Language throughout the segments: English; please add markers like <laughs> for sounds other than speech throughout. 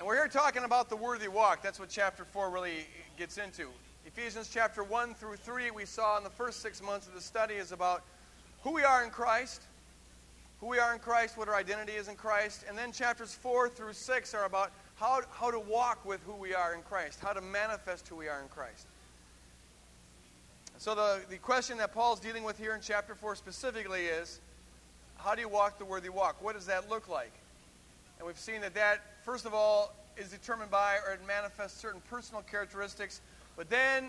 And we're here talking about the worthy walk. That's what chapter 4 really gets into. Ephesians chapter 1 through 3, we saw in the first six months of the study, is about who we are in Christ, who we are in Christ, what our identity is in Christ. And then chapters 4 through 6 are about how, how to walk with who we are in Christ, how to manifest who we are in Christ. So, the, the question that Paul's dealing with here in chapter 4 specifically is how do you walk the worthy walk? What does that look like? And we've seen that that, first of all, is determined by or it manifests certain personal characteristics. But then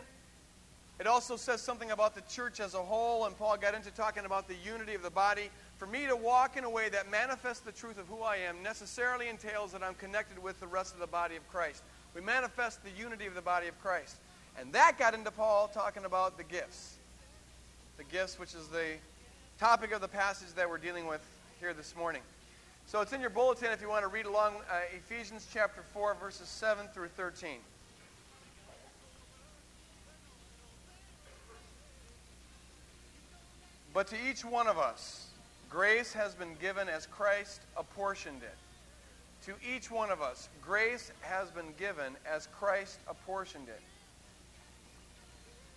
it also says something about the church as a whole, and Paul got into talking about the unity of the body. For me to walk in a way that manifests the truth of who I am necessarily entails that I'm connected with the rest of the body of Christ. We manifest the unity of the body of Christ. And that got into Paul talking about the gifts. The gifts, which is the topic of the passage that we're dealing with here this morning. So it's in your bulletin if you want to read along uh, Ephesians chapter 4, verses 7 through 13. But to each one of us, grace has been given as Christ apportioned it. To each one of us, grace has been given as Christ apportioned it.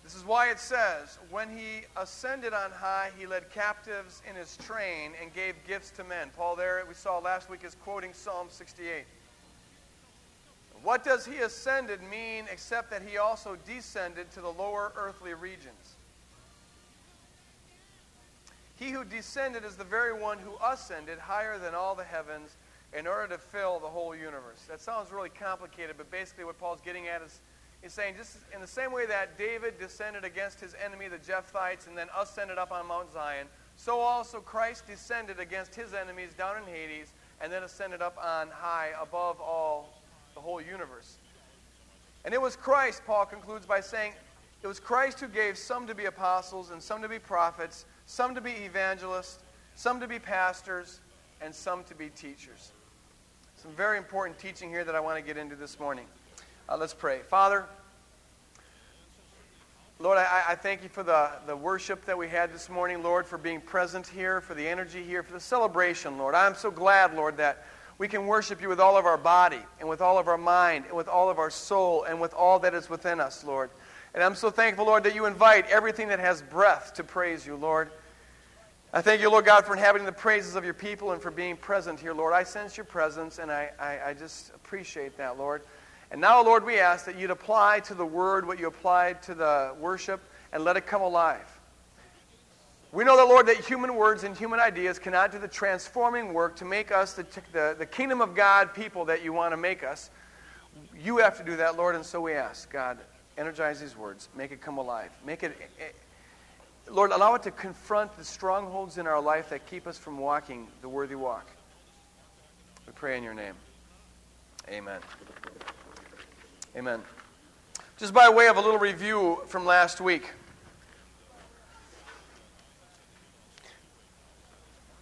This is why it says, When he ascended on high, he led captives in his train and gave gifts to men. Paul, there we saw last week, is quoting Psalm 68. What does he ascended mean except that he also descended to the lower earthly regions? He who descended is the very one who ascended higher than all the heavens in order to fill the whole universe. That sounds really complicated, but basically what Paul's getting at is He's saying, just in the same way that David descended against his enemy, the Jebusites, and then ascended up on Mount Zion, so also Christ descended against his enemies down in Hades, and then ascended up on high above all the whole universe. And it was Christ, Paul concludes by saying, it was Christ who gave some to be apostles, and some to be prophets, some to be evangelists, some to be pastors, and some to be teachers. Some very important teaching here that I want to get into this morning. Uh, let's pray. Father, Lord, I, I, thank you for the, the worship that we had this morning, Lord, for being present here, for the energy here, for the celebration, Lord. I'm so glad, Lord, that we can worship you with all of our body and with all of our mind and with all of our soul and with all that is within us, Lord. And I'm so thankful, Lord, that you invite everything that has breath to praise you, Lord. I thank you, Lord God, for inhabiting the praises of your people and for being present here, Lord. I sense your presence, and I, I, I just appreciate that, Lord. And now, Lord, we ask that you'd apply to the word what you applied to the worship and let it come alive. We know that, Lord, that human words and human ideas cannot do the transforming work to make us the, the, the kingdom of God people that you want to make us. You have to do that, Lord, and so we ask, God, energize these words. Make it come alive. Make it, eh, eh, Lord, allow it to confront the strongholds in our life that keep us from walking the worthy walk. We pray in your name. Amen. Amen. Just by way of a little review from last week.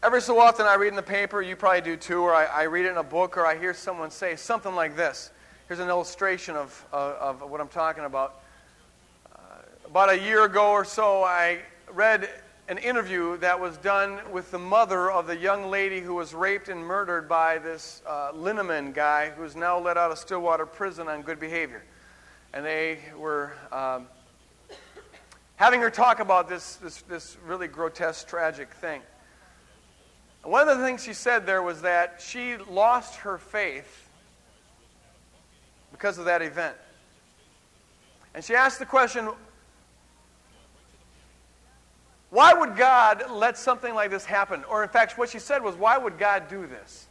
Every so often I read in the paper, you probably do too, or I, I read it in a book, or I hear someone say something like this. Here's an illustration of, of, of what I'm talking about. Uh, about a year ago or so, I read an interview that was done with the mother of the young lady who was raped and murdered by this uh, Linehan guy who is now let out of Stillwater prison on good behavior. And they were um, having her talk about this, this, this really grotesque, tragic thing. And one of the things she said there was that she lost her faith because of that event. And she asked the question why would God let something like this happen? Or, in fact, what she said was, Why would God do this?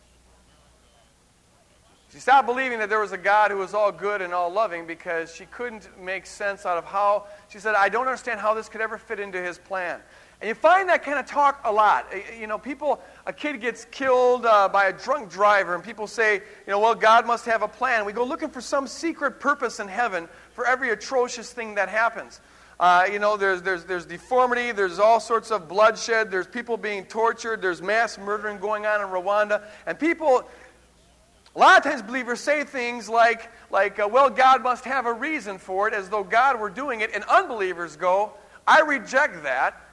She stopped believing that there was a God who was all good and all loving because she couldn't make sense out of how. She said, I don't understand how this could ever fit into his plan. And you find that kind of talk a lot. You know, people, a kid gets killed uh, by a drunk driver, and people say, you know, well, God must have a plan. We go looking for some secret purpose in heaven for every atrocious thing that happens. Uh, you know, there's, there's, there's deformity, there's all sorts of bloodshed, there's people being tortured, there's mass murdering going on in Rwanda. And people, a lot of times believers say things like, like uh, well, God must have a reason for it, as though God were doing it. And unbelievers go, I reject that.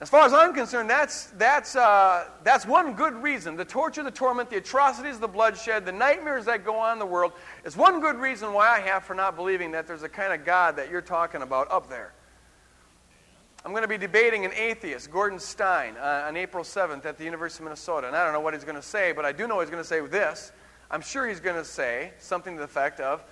As far as I'm concerned, that's, that's, uh, that's one good reason. The torture, the torment, the atrocities, the bloodshed, the nightmares that go on in the world is one good reason why I have for not believing that there's a kind of God that you're talking about up there. I'm going to be debating an atheist, Gordon Stein, uh, on April 7th at the University of Minnesota. And I don't know what he's going to say, but I do know he's going to say this. I'm sure he's going to say something to the effect of,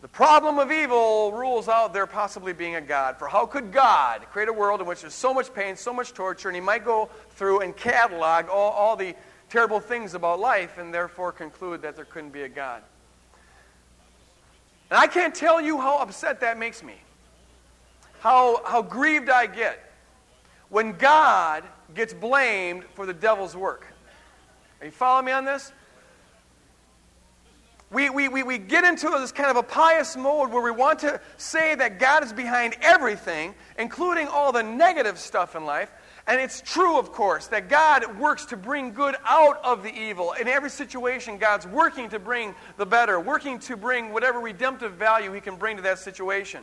the problem of evil rules out there possibly being a God. For how could God create a world in which there's so much pain, so much torture, and he might go through and catalog all, all the terrible things about life and therefore conclude that there couldn't be a God? And I can't tell you how upset that makes me, how, how grieved I get when God gets blamed for the devil's work. Are you following me on this? We, we, we, we get into this kind of a pious mode where we want to say that God is behind everything, including all the negative stuff in life. And it's true, of course, that God works to bring good out of the evil. In every situation, God's working to bring the better, working to bring whatever redemptive value He can bring to that situation.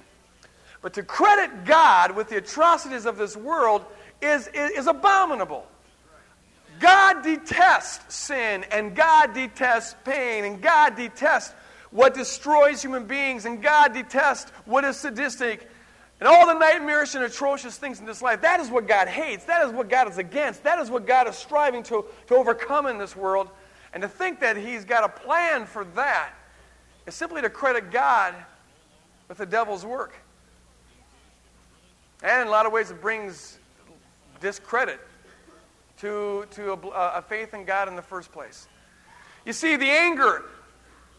But to credit God with the atrocities of this world is, is, is abominable. God detests sin, and God detests pain, and God detests what destroys human beings, and God detests what is sadistic, and all the nightmarish and atrocious things in this life. That is what God hates. That is what God is against. That is what God is striving to, to overcome in this world. And to think that He's got a plan for that is simply to credit God with the devil's work. And in a lot of ways, it brings discredit to, to a, uh, a faith in God in the first place. You see, the anger,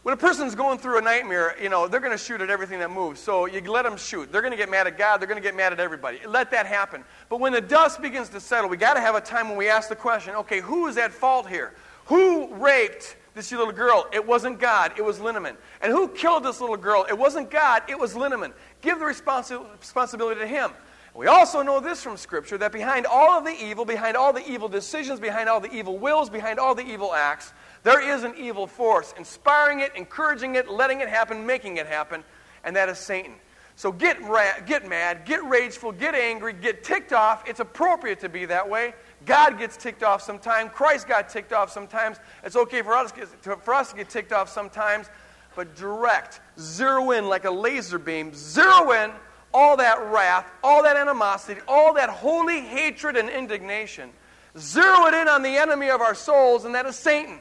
when a person's going through a nightmare, you know, they're going to shoot at everything that moves. So you let them shoot. They're going to get mad at God. They're going to get mad at everybody. Let that happen. But when the dust begins to settle, we got to have a time when we ask the question okay, who is at fault here? Who raped this little girl? It wasn't God, it was Linehan. And who killed this little girl? It wasn't God, it was Linehan. Give the responsi- responsibility to him. We also know this from Scripture that behind all of the evil, behind all the evil decisions, behind all the evil wills, behind all the evil acts, there is an evil force inspiring it, encouraging it, letting it happen, making it happen, and that is Satan. So get, ra- get mad, get rageful, get angry, get ticked off. It's appropriate to be that way. God gets ticked off sometimes. Christ got ticked off sometimes. It's okay for us, for us to get ticked off sometimes. But direct, zero in like a laser beam, zero in all that wrath, all that animosity, all that holy hatred and indignation, zero it in on the enemy of our souls, and that is Satan.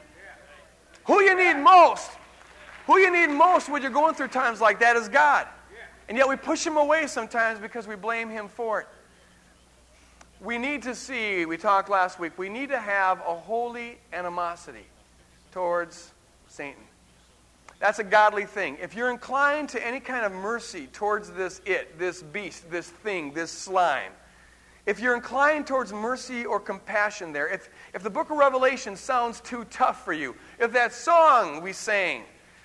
Who you need most, who you need most when you're going through times like that is God. And yet we push him away sometimes because we blame him for it. We need to see, we talked last week, we need to have a holy animosity towards Satan. That's a godly thing. If you're inclined to any kind of mercy towards this it, this beast, this thing, this slime, if you're inclined towards mercy or compassion there, if, if the book of Revelation sounds too tough for you, if that song we sang,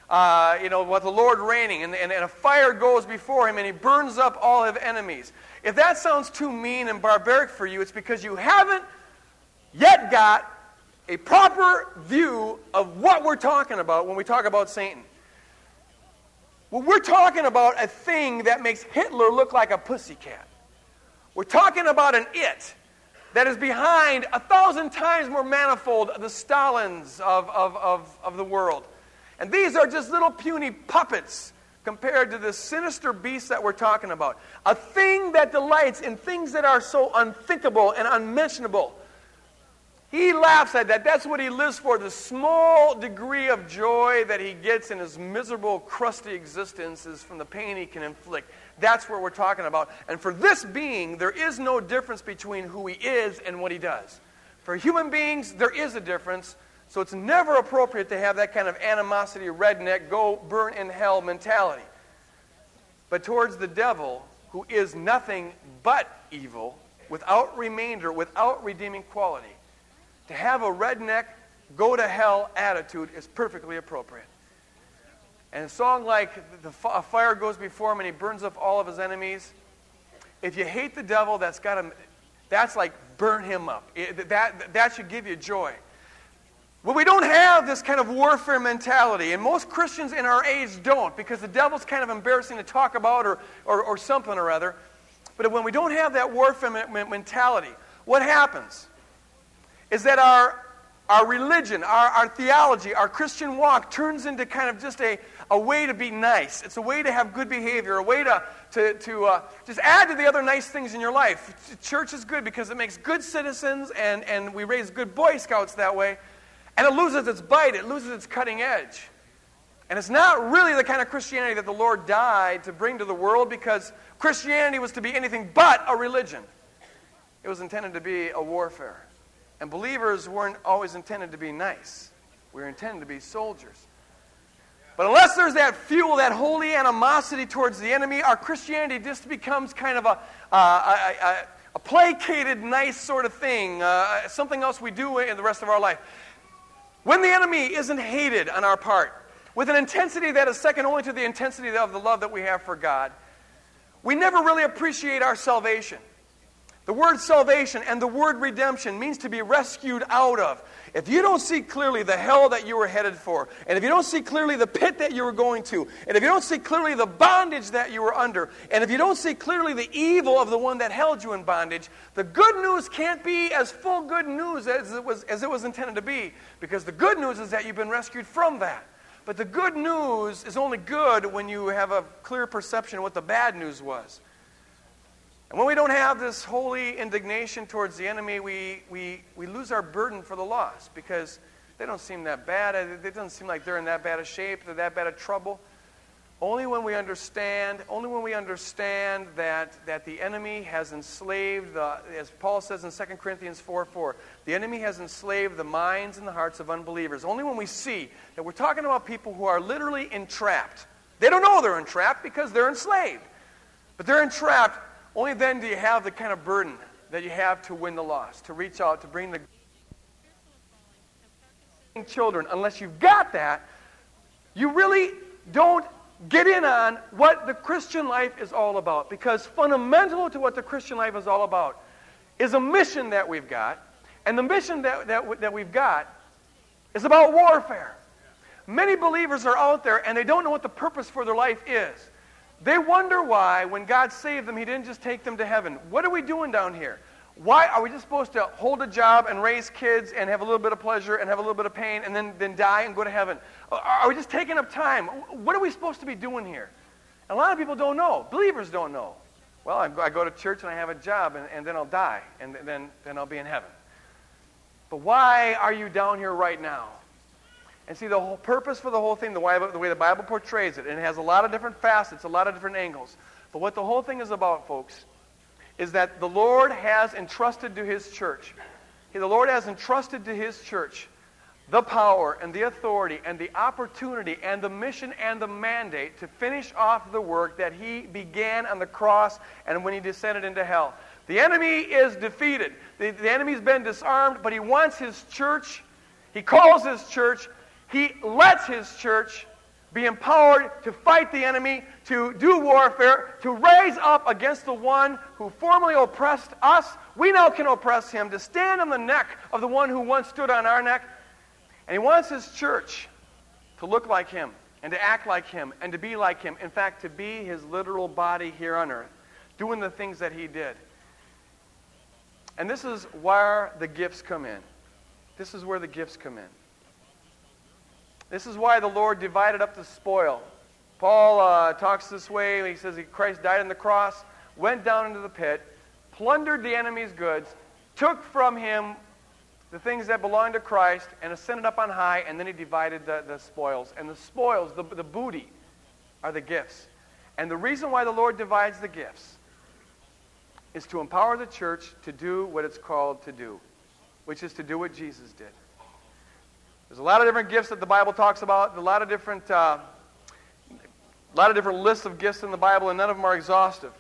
uh, you know, what the Lord reigning, and, and, and a fire goes before him and he burns up all his enemies, if that sounds too mean and barbaric for you, it's because you haven't yet got a proper view of what we're talking about when we talk about Satan. Well, we're talking about a thing that makes Hitler look like a pussycat. We're talking about an it that is behind a thousand times more manifold the Stalins of, of, of, of the world. And these are just little puny puppets compared to the sinister beast that we're talking about. A thing that delights in things that are so unthinkable and unmentionable he laughs at that. That's what he lives for the small degree of joy that he gets in his miserable, crusty existence is from the pain he can inflict. That's what we're talking about. And for this being, there is no difference between who he is and what he does. For human beings, there is a difference. So it's never appropriate to have that kind of animosity, redneck, go burn in hell mentality. But towards the devil, who is nothing but evil, without remainder, without redeeming quality, to have a redneck, go to hell attitude is perfectly appropriate. And a song like the fire goes before him and he burns up all of his enemies. If you hate the devil, that's got to, that's like burn him up. It, that, that should give you joy. Well, we don't have this kind of warfare mentality, and most Christians in our age don't because the devil's kind of embarrassing to talk about or, or, or something or other. But when we don't have that warfare mentality, what happens is that our, our religion, our, our theology, our Christian walk turns into kind of just a, a way to be nice. It's a way to have good behavior, a way to, to, to uh, just add to the other nice things in your life. Church is good because it makes good citizens, and, and we raise good Boy Scouts that way. And it loses its bite, it loses its cutting edge. And it's not really the kind of Christianity that the Lord died to bring to the world because Christianity was to be anything but a religion. It was intended to be a warfare. And believers weren't always intended to be nice, we were intended to be soldiers. But unless there's that fuel, that holy animosity towards the enemy, our Christianity just becomes kind of a, uh, a, a, a, placated, nice sort of thing, uh, something else we do in the rest of our life. When the enemy isn't hated on our part, with an intensity that is second only to the intensity of the love that we have for God, we never really appreciate our salvation. The word salvation and the word redemption means to be rescued out of. If you don't see clearly the hell that you were headed for, and if you don't see clearly the pit that you were going to, and if you don't see clearly the bondage that you were under, and if you don't see clearly the evil of the one that held you in bondage, the good news can't be as full good news as it was, as it was intended to be, because the good news is that you've been rescued from that. But the good news is only good when you have a clear perception of what the bad news was. And when we don't have this holy indignation towards the enemy, we, we, we lose our burden for the lost because they don't seem that bad. It doesn't seem like they're in that bad of shape, they're that bad of trouble. Only when we understand, only when we understand that, that the enemy has enslaved, the, as Paul says in 2 Corinthians 4 4, the enemy has enslaved the minds and the hearts of unbelievers. Only when we see that we're talking about people who are literally entrapped. They don't know they're entrapped because they're enslaved. But they're entrapped only then do you have the kind of burden that you have to win the lost, to reach out, to bring the children. Unless you've got that, you really don't get in on what the Christian life is all about. Because fundamental to what the Christian life is all about is a mission that we've got. And the mission that, that, that we've got is about warfare. Many believers are out there and they don't know what the purpose for their life is. They wonder why, when God saved them, He didn't just take them to heaven. What are we doing down here? Why are we just supposed to hold a job and raise kids and have a little bit of pleasure and have a little bit of pain and then, then die and go to heaven? Are we just taking up time? What are we supposed to be doing here? A lot of people don't know. Believers don't know. Well, I go to church and I have a job and, and then I'll die and then, then I'll be in heaven. But why are you down here right now? And see, the whole purpose for the whole thing, the way, the way the Bible portrays it, and it has a lot of different facets, a lot of different angles. But what the whole thing is about, folks, is that the Lord has entrusted to His church. The Lord has entrusted to His church the power and the authority and the opportunity and the mission and the mandate to finish off the work that He began on the cross and when He descended into hell. The enemy is defeated. The, the enemy's been disarmed, but He wants His church, He calls His church he lets his church be empowered to fight the enemy, to do warfare, to raise up against the one who formerly oppressed us. We now can oppress him, to stand on the neck of the one who once stood on our neck. And he wants his church to look like him, and to act like him, and to be like him. In fact, to be his literal body here on earth, doing the things that he did. And this is where the gifts come in. This is where the gifts come in. This is why the Lord divided up the spoil. Paul uh, talks this way. He says Christ died on the cross, went down into the pit, plundered the enemy's goods, took from him the things that belonged to Christ, and ascended up on high, and then he divided the, the spoils. And the spoils, the, the booty, are the gifts. And the reason why the Lord divides the gifts is to empower the church to do what it's called to do, which is to do what Jesus did. There's a lot of different gifts that the Bible talks about, a lot of different, uh, a lot of different lists of gifts in the Bible, and none of them are exhaustive.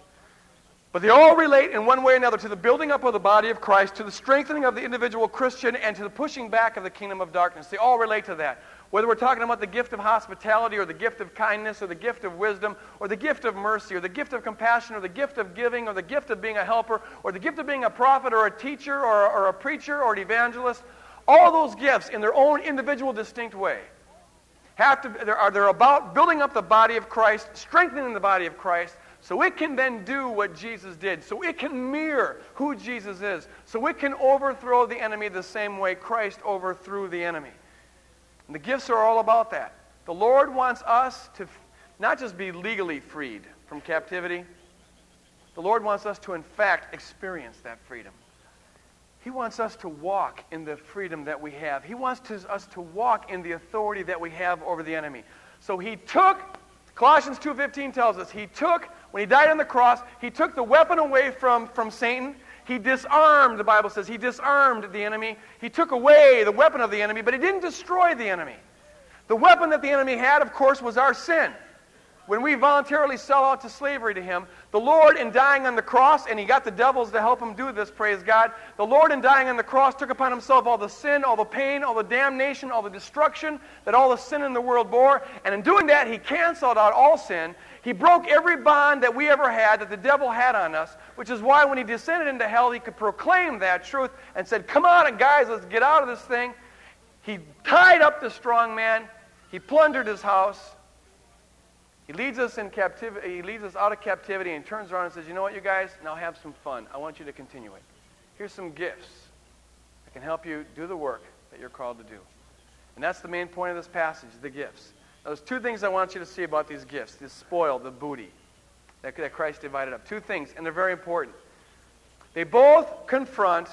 But they all relate in one way or another to the building up of the body of Christ, to the strengthening of the individual Christian, and to the pushing back of the kingdom of darkness. They all relate to that. Whether we're talking about the gift of hospitality, or the gift of kindness, or the gift of wisdom, or the gift of mercy, or the gift of compassion, or the gift of giving, or the gift of being a helper, or the gift of being a prophet, or a teacher, or, or a preacher, or an evangelist, all those gifts, in their own individual, distinct way, have to, they're, they're about building up the body of Christ, strengthening the body of Christ, so it can then do what Jesus did, so it can mirror who Jesus is, so it can overthrow the enemy the same way Christ overthrew the enemy. And the gifts are all about that. The Lord wants us to not just be legally freed from captivity, the Lord wants us to, in fact, experience that freedom. He wants us to walk in the freedom that we have. He wants to, us to walk in the authority that we have over the enemy. So he took, Colossians 2.15 tells us, he took, when he died on the cross, he took the weapon away from, from Satan. He disarmed, the Bible says, he disarmed the enemy. He took away the weapon of the enemy, but he didn't destroy the enemy. The weapon that the enemy had, of course, was our sin. When we voluntarily sell out to slavery to Him, the Lord, in dying on the cross, and He got the devils to help Him do this, praise God, the Lord, in dying on the cross, took upon Himself all the sin, all the pain, all the damnation, all the destruction that all the sin in the world bore. And in doing that, He canceled out all sin. He broke every bond that we ever had, that the devil had on us, which is why when He descended into hell, He could proclaim that truth and said, Come on, guys, let's get out of this thing. He tied up the strong man, He plundered his house. He leads us in captivity. He leads us out of captivity and turns around and says, "You know what, you guys? Now have some fun. I want you to continue it. Here's some gifts that can help you do the work that you're called to do." And that's the main point of this passage: the gifts. Now, there's two things I want you to see about these gifts: the spoil, the booty that, that Christ divided up. Two things, and they're very important. They both confront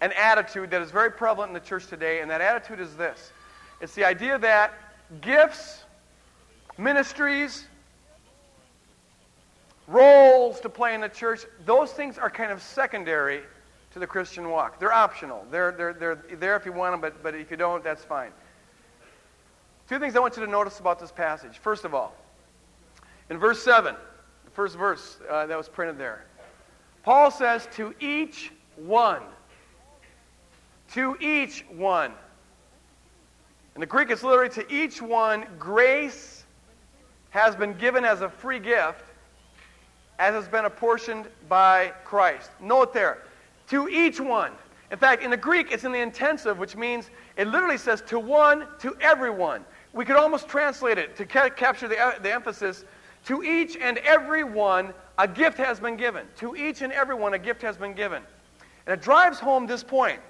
an attitude that is very prevalent in the church today, and that attitude is this: it's the idea that gifts ministries, roles to play in the church, those things are kind of secondary to the Christian walk. They're optional. They're, they're, they're there if you want them, but, but if you don't, that's fine. Two things I want you to notice about this passage. First of all, in verse 7, the first verse uh, that was printed there, Paul says, To each one. To each one. In the Greek, it's literally to each one, grace has been given as a free gift as has been apportioned by Christ. Note there, to each one. In fact, in the Greek, it's in the intensive, which means it literally says to one, to everyone. We could almost translate it to ca- capture the, uh, the emphasis. To each and every one, a gift has been given. To each and every one, a gift has been given. And it drives home this point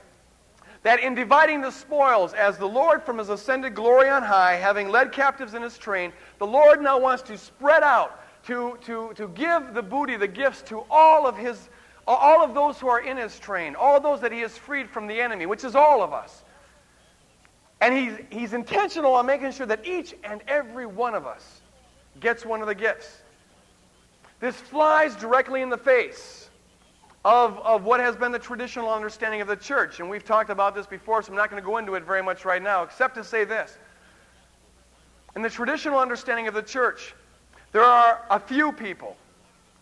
that in dividing the spoils, as the Lord from his ascended glory on high, having led captives in his train, the Lord now wants to spread out, to, to, to give the booty, the gifts to all of his all of those who are in his train, all those that he has freed from the enemy, which is all of us. And he's, he's intentional on making sure that each and every one of us gets one of the gifts. This flies directly in the face of, of what has been the traditional understanding of the church. And we've talked about this before, so I'm not going to go into it very much right now, except to say this. In the traditional understanding of the church, there are a few people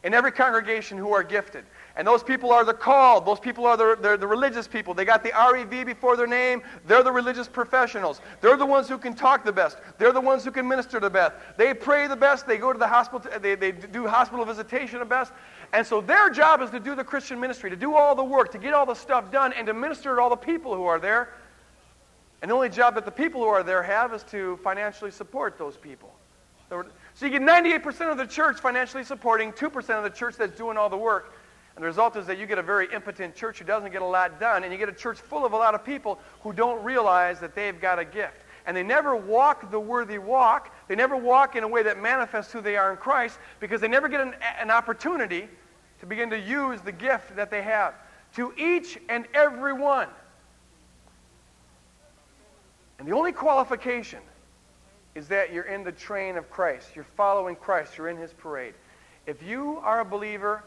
in every congregation who are gifted. And those people are the called. Those people are the, the, religious people. They got the REV before their name. They're the religious professionals. They're the ones who can talk the best. They're the ones who can minister the best. They pray the best. They go to the hospital. They, they do hospital visitation the best. And so their job is to do the Christian ministry, to do all the work, to get all the stuff done, and to minister to all the people who are there. And the only job that the people who are there have is to financially support those people. So you get 98% of the church financially supporting 2% of the church that's doing all the work. And the result is that you get a very impotent church who doesn't get a lot done, and you get a church full of a lot of people who don't realize that they've got a gift. And they never walk the worthy walk. They never walk in a way that manifests who they are in Christ because they never get an, an opportunity to begin to use the gift that they have. To each and every one. And the only qualification is that you're in the train of Christ. You're following Christ. You're in his parade. If you are a believer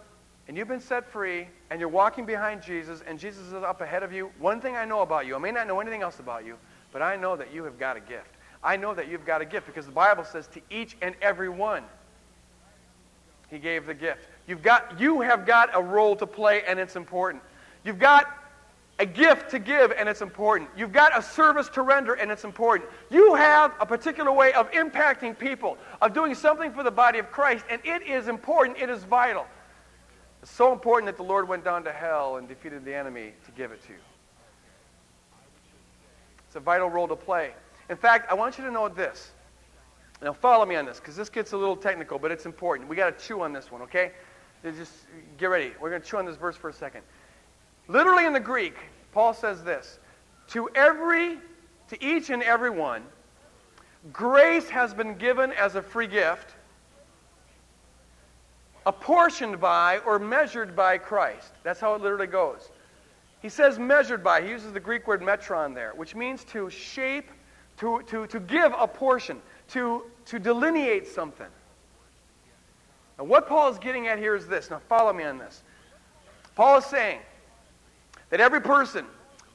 and you've been set free and you're walking behind Jesus and Jesus is up ahead of you, one thing I know about you, I may not know anything else about you, but I know that you have got a gift. I know that you've got a gift because the Bible says to each and every one, he gave the gift. You've got, you have got a role to play, and it's important. You've got a gift to give, and it's important. You've got a service to render, and it's important. You have a particular way of impacting people, of doing something for the body of Christ, and it is important. It is vital. It's so important that the Lord went down to hell and defeated the enemy to give it to you. It's a vital role to play. In fact, I want you to know this. Now, follow me on this because this gets a little technical, but it's important. We got to chew on this one, okay? Just get ready. We're going to chew on this verse for a second. Literally in the Greek, Paul says this To every, to each and every one, grace has been given as a free gift, apportioned by or measured by Christ. That's how it literally goes. He says measured by. He uses the Greek word metron there, which means to shape, to, to, to give a portion to, to delineate something. Now, what Paul is getting at here is this. Now, follow me on this. Paul is saying that every person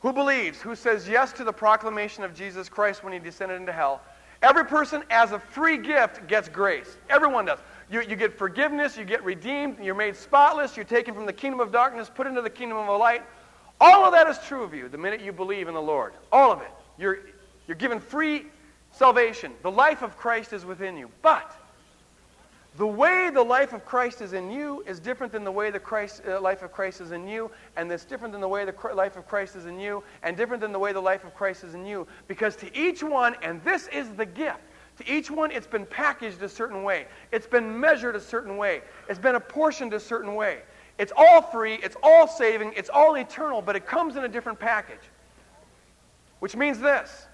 who believes, who says yes to the proclamation of Jesus Christ when he descended into hell, every person as a free gift gets grace. Everyone does. You, you get forgiveness, you get redeemed, you're made spotless, you're taken from the kingdom of darkness, put into the kingdom of light. All of that is true of you the minute you believe in the Lord. All of it. You're, you're given free salvation. The life of Christ is within you. But the way the life of Christ is in you is different than the way the Christ, uh, life of Christ is in you, and it's different than the way the life of Christ is in you, and different than the way the life of Christ is in you. Because to each one, and this is the gift, to each one it's been packaged a certain way, it's been measured a certain way, it's been apportioned a certain way. It's all free, it's all saving, it's all eternal, but it comes in a different package. Which means this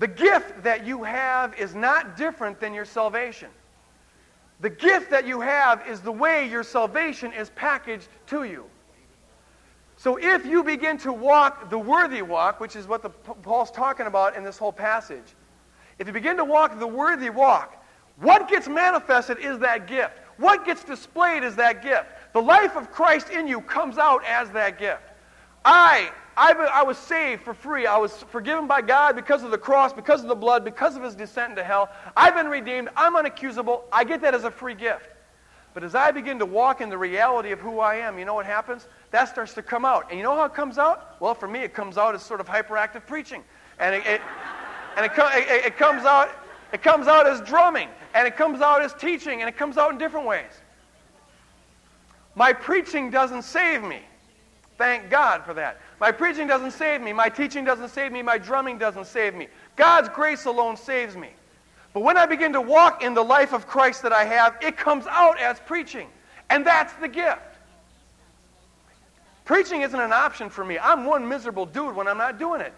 the gift that you have is not different than your salvation. The gift that you have is the way your salvation is packaged to you. So if you begin to walk the worthy walk, which is what the, Paul's talking about in this whole passage, if you begin to walk the worthy walk, what gets manifested is that gift. What gets displayed is that gift. The life of Christ in you comes out as that gift. I I, I was saved for free. I was forgiven by God because of the cross, because of the blood, because of his descent into hell. I've been redeemed. I'm unaccusable. I get that as a free gift. But as I begin to walk in the reality of who I am, you know what happens? That starts to come out. And you know how it comes out? Well, for me, it comes out as sort of hyperactive preaching. And it, it and it, it, it comes out it comes out as drumming, and it comes out as teaching, and it comes out in different ways. My preaching doesn't save me. Thank God for that. My preaching doesn't save me. My teaching doesn't save me. My drumming doesn't save me. God's grace alone saves me. But when I begin to walk in the life of Christ that I have, it comes out as preaching. And that's the gift. Preaching isn't an option for me. I'm one miserable dude when I'm not doing it.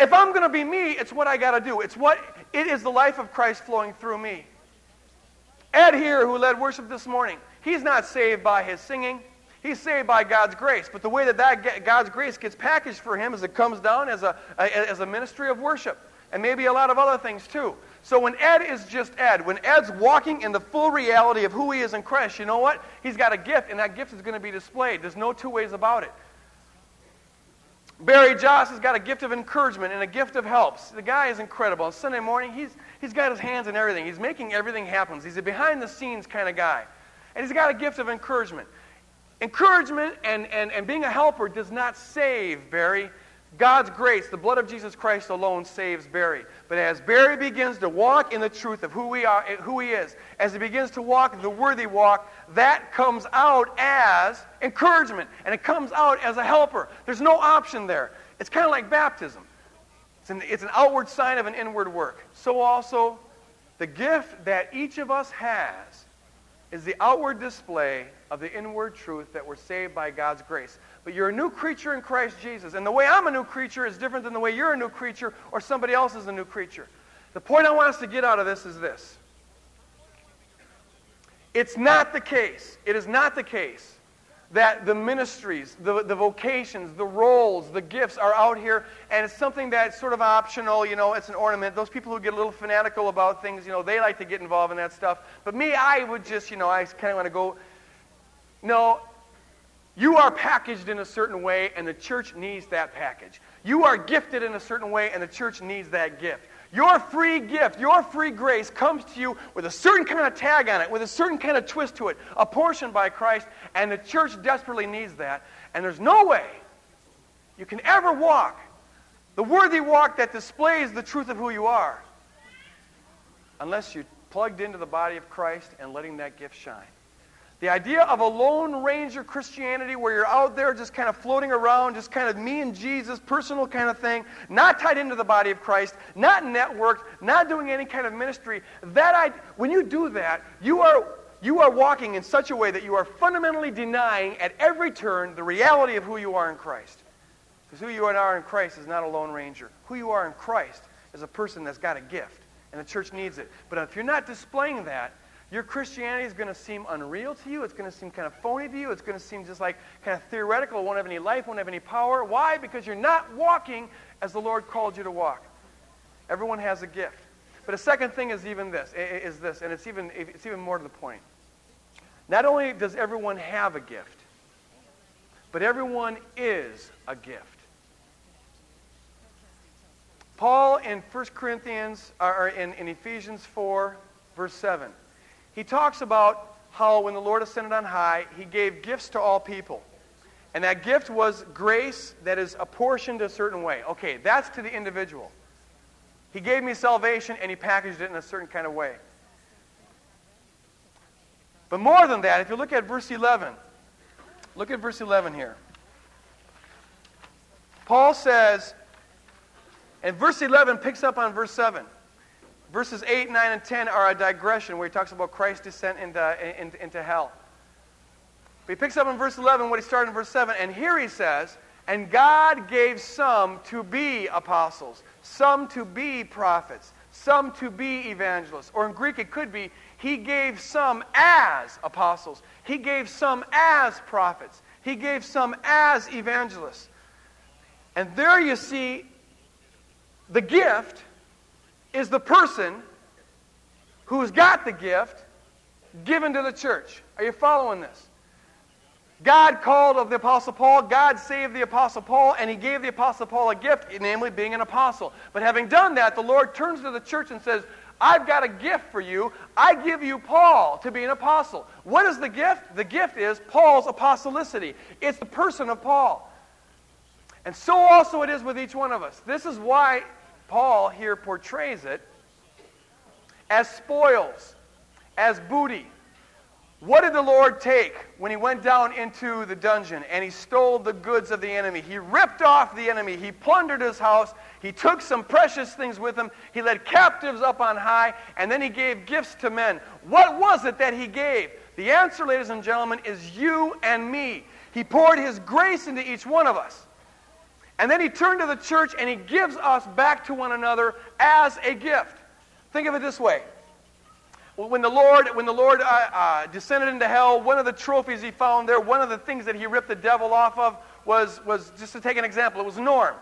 If I'm going to be me, it's what I got to do. It's what it is the life of Christ flowing through me. Ed here, who led worship this morning, he's not saved by his singing. He's saved by God's grace. But the way that, that God's grace gets packaged for him is it comes down as a, as a ministry of worship. And maybe a lot of other things too. So when Ed is just Ed, when Ed's walking in the full reality of who he is in Christ, you know what? He's got a gift, and that gift is going to be displayed. There's no two ways about it. Barry Joss has got a gift of encouragement and a gift of helps. The guy is incredible. Sunday morning, he's, he's got his hands in everything. He's making everything happen. He's a behind the scenes kind of guy. And he's got a gift of encouragement. Encouragement and, and, and being a helper does not save Barry. God's grace, the blood of Jesus Christ alone saves Barry. But as Barry begins to walk in the truth of who, we are, eh, who he is, as he begins to walk the worthy walk, that comes out as encouragement. And it comes out as a helper. There's no option there. It's kind of like baptism. It's an, it's an outward sign of an inward work. So also, the gift that each of us has is the outward display of the inward truth that we're saved by God's grace. But you're a new creature in Christ Jesus. And the way I'm a new creature is different than the way you're a new creature or somebody else is a new creature. The point I want us to get out of this is this. It's not the case. It is not the case that the ministries, the, the vocations, the roles, the gifts are out here, and it's something that's sort of optional, you know, it's an ornament. Those people who get a little fanatical about things, you know, they like to get involved in that stuff. But me, I would just, you know, I kind of want to go. No, you are packaged in a certain way, and the church needs that package. You are gifted in a certain way, and the church needs that gift. Your free gift, your free grace comes to you with a certain kind of tag on it, with a certain kind of twist to it, a portion by Christ, and the church desperately needs that. And there's no way you can ever walk the worthy walk that displays the truth of who you are unless you're plugged into the body of Christ and letting that gift shine. The idea of a Lone Ranger Christianity where you're out there just kind of floating around, just kind of me and Jesus, personal kind of thing, not tied into the body of Christ, not networked, not doing any kind of ministry, that I, when you do that, you are, you are walking in such a way that you are fundamentally denying at every turn the reality of who you are in Christ. Because who you are in Christ is not a Lone Ranger. Who you are in Christ is a person that's got a gift, and the church needs it. But if you're not displaying that, your Christianity is going to seem unreal to you. It's going to seem kind of phony to you. It's going to seem just like kind of theoretical. It won't have any life, won't have any power. Why? Because you're not walking as the Lord called you to walk. Everyone has a gift. But a second thing is even this, is this, and it's even, it's even more to the point. Not only does everyone have a gift, but everyone is a gift. Paul in 1 Corinthians, or in, in Ephesians 4, verse 7, he talks about how when the Lord ascended on high, he gave gifts to all people. And that gift was grace that is apportioned a certain way. Okay, that's to the individual. He gave me salvation and he packaged it in a certain kind of way. But more than that, if you look at verse 11, look at verse 11 here. Paul says, and verse 11 picks up on verse 7. Verses 8, 9, and 10 are a digression where he talks about Christ's descent into, into, into hell. But he picks up in verse 11 what he started in verse 7. And here he says, And God gave some to be apostles, some to be prophets, some to be evangelists. Or in Greek, it could be, He gave some as apostles, He gave some as prophets, He gave some as evangelists. And there you see the gift is the person who's got the gift given to the church. Are you following this? God called of the Apostle Paul, God saved the Apostle Paul, and he gave the Apostle Paul a gift, namely being an apostle. But having done that, the Lord turns to the church and says, I've got a gift for you. I give you Paul to be an apostle. What is the gift? The gift is Paul's apostolicity. It's the person of Paul. And so also it is with each one of us. This is why Paul here portrays it as spoils, as booty. What did the Lord take when he went down into the dungeon and he stole the goods of the enemy? He ripped off the enemy. He plundered his house. He took some precious things with him. He led captives up on high, and then he gave gifts to men. What was it that he gave? The answer, ladies and gentlemen, is you and me. He poured his grace into each one of us. And then he turned to the church and he gives us back to one another as a gift. Think of it this way. When the Lord, when the Lord uh, uh, descended into hell, one of the trophies he found there, one of the things that he ripped the devil off of was, was just to take an example, it was Norm.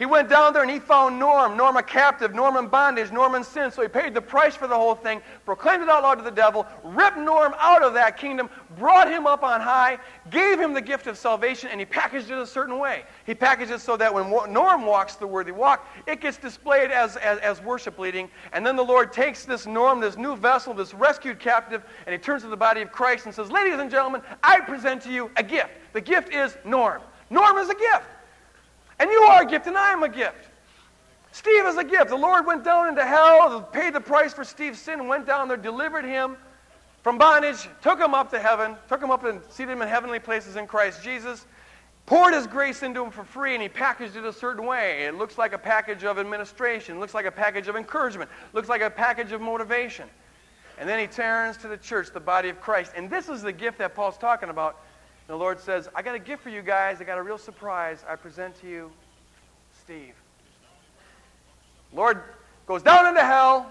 He went down there and he found Norm, Norm a captive, Norm in bondage, Norm in sin. So he paid the price for the whole thing, proclaimed it out loud to the devil, ripped Norm out of that kingdom, brought him up on high, gave him the gift of salvation, and he packaged it a certain way. He packaged it so that when Norm walks the worthy walk, it gets displayed as, as, as worship leading. And then the Lord takes this Norm, this new vessel, this rescued captive, and he turns to the body of Christ and says, Ladies and gentlemen, I present to you a gift. The gift is Norm. Norm is a gift. And you are a gift, and I am a gift. Steve is a gift. The Lord went down into hell, paid the price for Steve's sin, went down there, delivered him from bondage, took him up to heaven, took him up and seated him in heavenly places in Christ Jesus, poured his grace into him for free, and he packaged it a certain way. It looks like a package of administration, looks like a package of encouragement, looks like a package of motivation. And then he turns to the church, the body of Christ. And this is the gift that Paul's talking about the Lord says, I got a gift for you guys. I got a real surprise. I present to you Steve. Lord goes down into hell,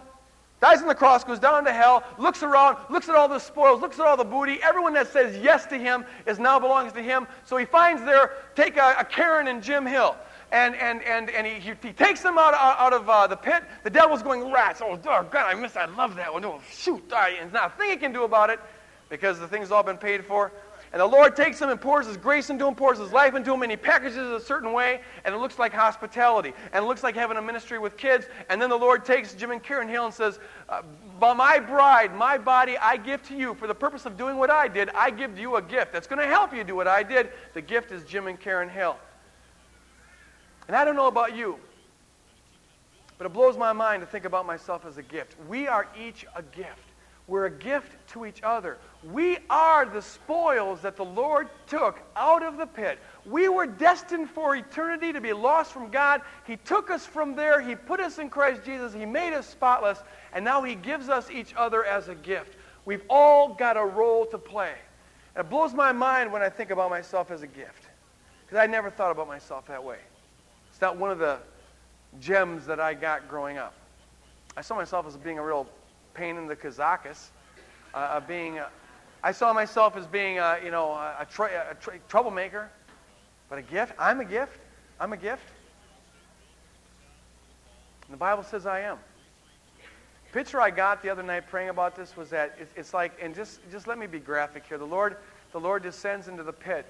dies on the cross, goes down into hell, looks around, looks at all the spoils, looks at all the booty. Everyone that says yes to him is now belongs to him. So he finds there, take a, a Karen and Jim Hill. And, and, and, and he, he takes them out, out of uh, the pit. The devil's going, rats. Oh, God, I miss I love that one. Oh, shoot. I, and not a thing he can do about it because the thing's all been paid for. And the Lord takes him and pours his grace into him, pours his life into him, and he packages it a certain way, and it looks like hospitality. And it looks like having a ministry with kids. And then the Lord takes Jim and Karen Hill and says, uh, My bride, my body, I give to you for the purpose of doing what I did. I give you a gift that's going to help you do what I did. The gift is Jim and Karen Hill. And I don't know about you, but it blows my mind to think about myself as a gift. We are each a gift. We're a gift to each other. We are the spoils that the Lord took out of the pit. We were destined for eternity to be lost from God. He took us from there. He put us in Christ Jesus. He made us spotless. And now He gives us each other as a gift. We've all got a role to play. And it blows my mind when I think about myself as a gift. Because I never thought about myself that way. It's not one of the gems that I got growing up. I saw myself as being a real pain in the Kazakus, uh, being, uh, I saw myself as being, uh, you know, a, a, a troublemaker, but a gift. I'm a gift. I'm a gift. And the Bible says I am. Picture I got the other night praying about this was that it's like, and just, just let me be graphic here. The Lord, the Lord descends into the pit,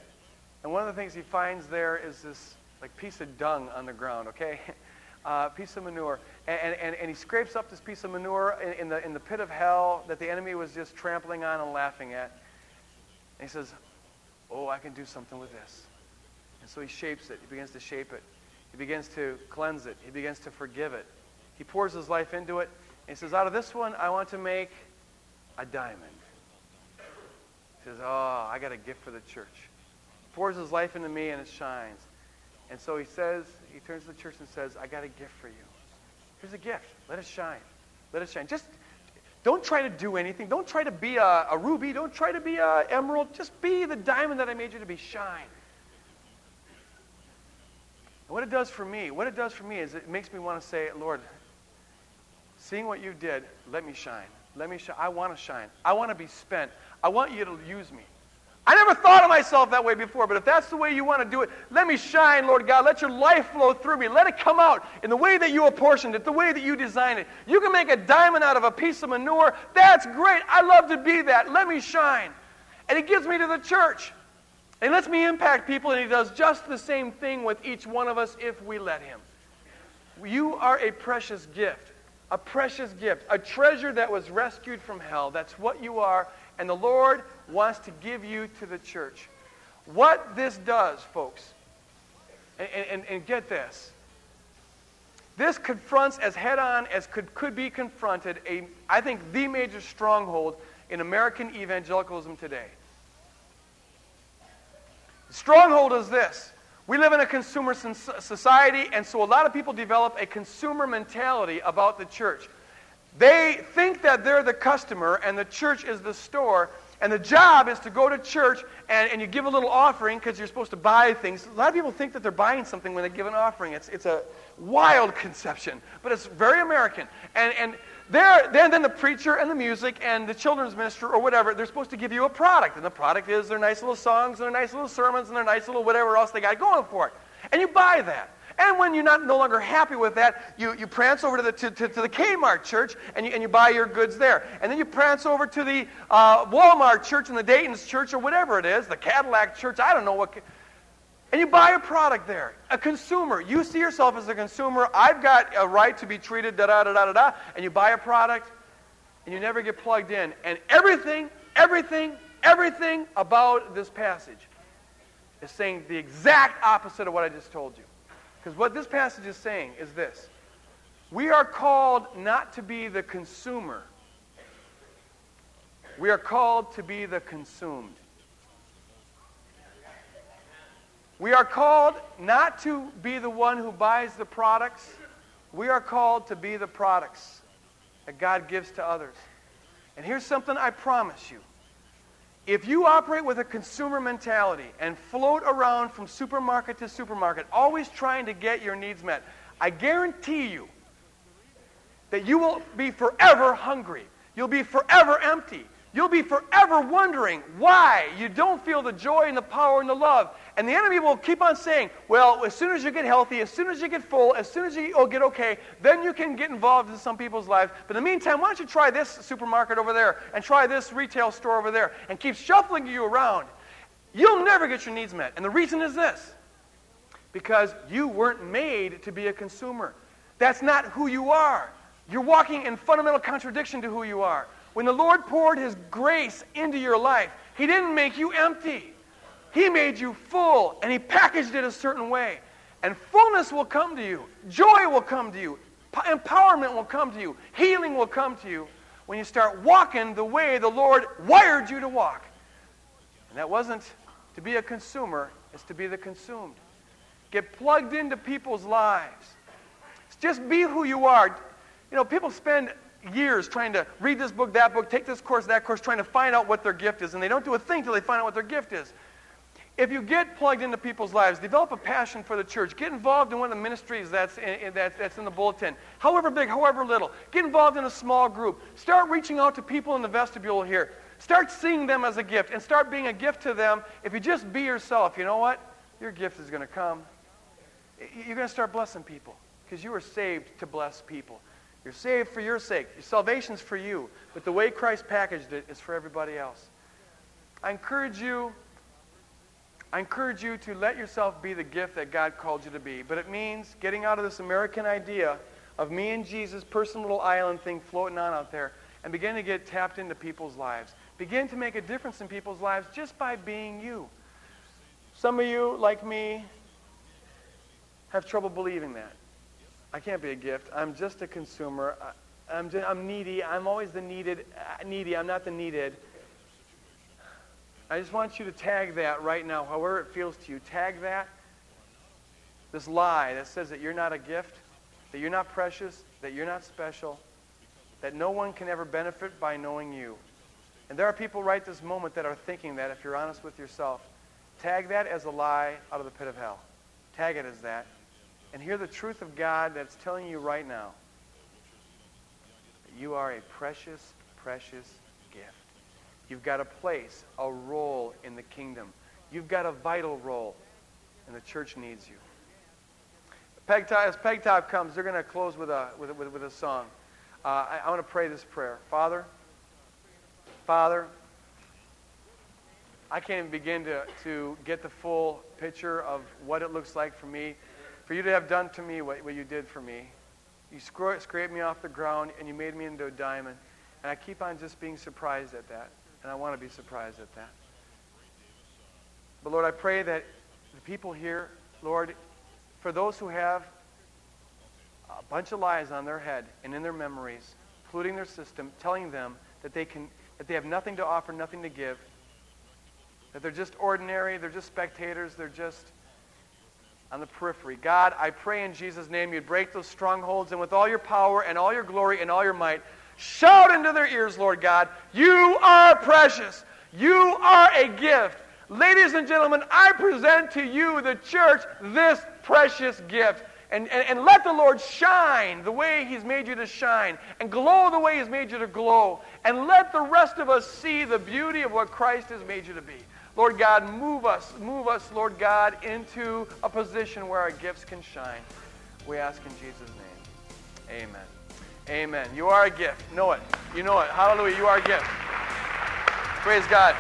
and one of the things he finds there is this like piece of dung on the ground, okay? <laughs> Uh, piece of manure. And, and, and he scrapes up this piece of manure in, in, the, in the pit of hell that the enemy was just trampling on and laughing at. And he says, Oh, I can do something with this. And so he shapes it. He begins to shape it. He begins to cleanse it. He begins to forgive it. He pours his life into it. And he says, Out of this one, I want to make a diamond. He says, Oh, I got a gift for the church. He pours his life into me and it shines. And so he says, he turns to the church and says, I got a gift for you. Here's a gift. Let it shine. Let it shine. Just don't try to do anything. Don't try to be a, a ruby. Don't try to be an emerald. Just be the diamond that I made you to be. Shine. And what it does for me, what it does for me is it makes me want to say, Lord, seeing what you did, let me shine. Let me shine. I want to shine. I want to be spent. I want you to use me. I never thought of myself that way before, but if that's the way you want to do it, let me shine, Lord God. Let your life flow through me. Let it come out in the way that you apportioned it, the way that you designed it. You can make a diamond out of a piece of manure. That's great. I love to be that. Let me shine. And he gives me to the church. And he lets me impact people, and he does just the same thing with each one of us if we let him. You are a precious gift, a precious gift, a treasure that was rescued from hell. That's what you are. And the Lord wants to give you to the church. What this does, folks, and, and, and get this. This confronts as head on as could, could be confronted a, I think, the major stronghold in American evangelicalism today. The stronghold is this. We live in a consumer society, and so a lot of people develop a consumer mentality about the church. They think that they're the customer and the church is the store, and the job is to go to church and, and you give a little offering because you're supposed to buy things. A lot of people think that they're buying something when they give an offering. It's, it's a wild <laughs> conception, but it's very American. And, and there, then, then the preacher and the music and the children's minister or whatever, they're supposed to give you a product. And the product is their nice little songs and their nice little sermons and their nice little whatever else they got going for it. And you buy that. And when you're not no longer happy with that, you, you prance over to the, to, to, to the Kmart church and you, and you buy your goods there. And then you prance over to the uh, Walmart church and the Dayton's church or whatever it is, the Cadillac church, I don't know what. And you buy a product there. A consumer. You see yourself as a consumer. I've got a right to be treated da da da da da da. And you buy a product and you never get plugged in. And everything, everything, everything about this passage is saying the exact opposite of what I just told you. Because what this passage is saying is this we are called not to be the consumer, we are called to be the consumed. We are called not to be the one who buys the products. We are called to be the products that God gives to others. And here's something I promise you if you operate with a consumer mentality and float around from supermarket to supermarket, always trying to get your needs met, I guarantee you that you will be forever hungry. You'll be forever empty. You'll be forever wondering why you don't feel the joy and the power and the love. And the enemy will keep on saying, well, as soon as you get healthy, as soon as you get full, as soon as you oh, get okay, then you can get involved in some people's lives. But in the meantime, why don't you try this supermarket over there and try this retail store over there and keep shuffling you around? You'll never get your needs met. And the reason is this because you weren't made to be a consumer. That's not who you are. You're walking in fundamental contradiction to who you are. When the Lord poured His grace into your life, He didn't make you empty. He made you full, and He packaged it a certain way. And fullness will come to you, joy will come to you, empowerment will come to you, healing will come to you when you start walking the way the Lord wired you to walk. And that wasn't to be a consumer, it's to be the consumed. Get plugged into people's lives. Just be who you are. You know, people spend years trying to read this book, that book, take this course, that course, trying to find out what their gift is, and they don't do a thing till they find out what their gift is. If you get plugged into people's lives, develop a passion for the church, get involved in one of the ministries that's in, in, that, that's in the bulletin, however big, however little. Get involved in a small group. Start reaching out to people in the vestibule here. Start seeing them as a gift and start being a gift to them. If you just be yourself, you know what? Your gift is going to come. You're going to start blessing people because you were saved to bless people. You're saved for your sake. Your salvation's for you. But the way Christ packaged it is for everybody else. I encourage you I encourage you to let yourself be the gift that God called you to be. But it means getting out of this American idea of me and Jesus, personal little island thing floating on out there, and begin to get tapped into people's lives. Begin to make a difference in people's lives just by being you. Some of you, like me, have trouble believing that. I can't be a gift. I'm just a consumer. I'm, just, I'm needy. I'm always the needed, uh, needy. I'm not the needed. I just want you to tag that right now, however it feels to you. Tag that. This lie that says that you're not a gift, that you're not precious, that you're not special, that no one can ever benefit by knowing you. And there are people right this moment that are thinking that if you're honest with yourself. Tag that as a lie out of the pit of hell. Tag it as that and hear the truth of God that's telling you right now you are a precious, precious gift. You've got a place, a role in the kingdom. You've got a vital role, and the church needs you. Peg top, as Peg Top comes, they're going to close with a, with, with, with a song. Uh, I, I want to pray this prayer. Father, Father, I can't even begin to, to get the full picture of what it looks like for me for you to have done to me what, what you did for me. You scraped me off the ground and you made me into a diamond. And I keep on just being surprised at that. And I want to be surprised at that. But Lord, I pray that the people here, Lord, for those who have a bunch of lies on their head and in their memories, including their system, telling them that they can that they have nothing to offer, nothing to give, that they're just ordinary, they're just spectators, they're just on the periphery. God, I pray in Jesus' name you'd break those strongholds and with all your power and all your glory and all your might, shout into their ears, Lord God, you are precious. You are a gift. Ladies and gentlemen, I present to you, the church, this precious gift. And, and, and, let the Lord shine the way He's made you to shine, and glow the way He's made you to glow, and let the rest of us see the beauty of what Christ has made you to be. Lord God, move us, move us, Lord God, into a position where our gifts can shine. We ask in Jesus' name. Amen. Amen. You are a gift. Know it. You know it. Hallelujah. You are a gift. Praise God.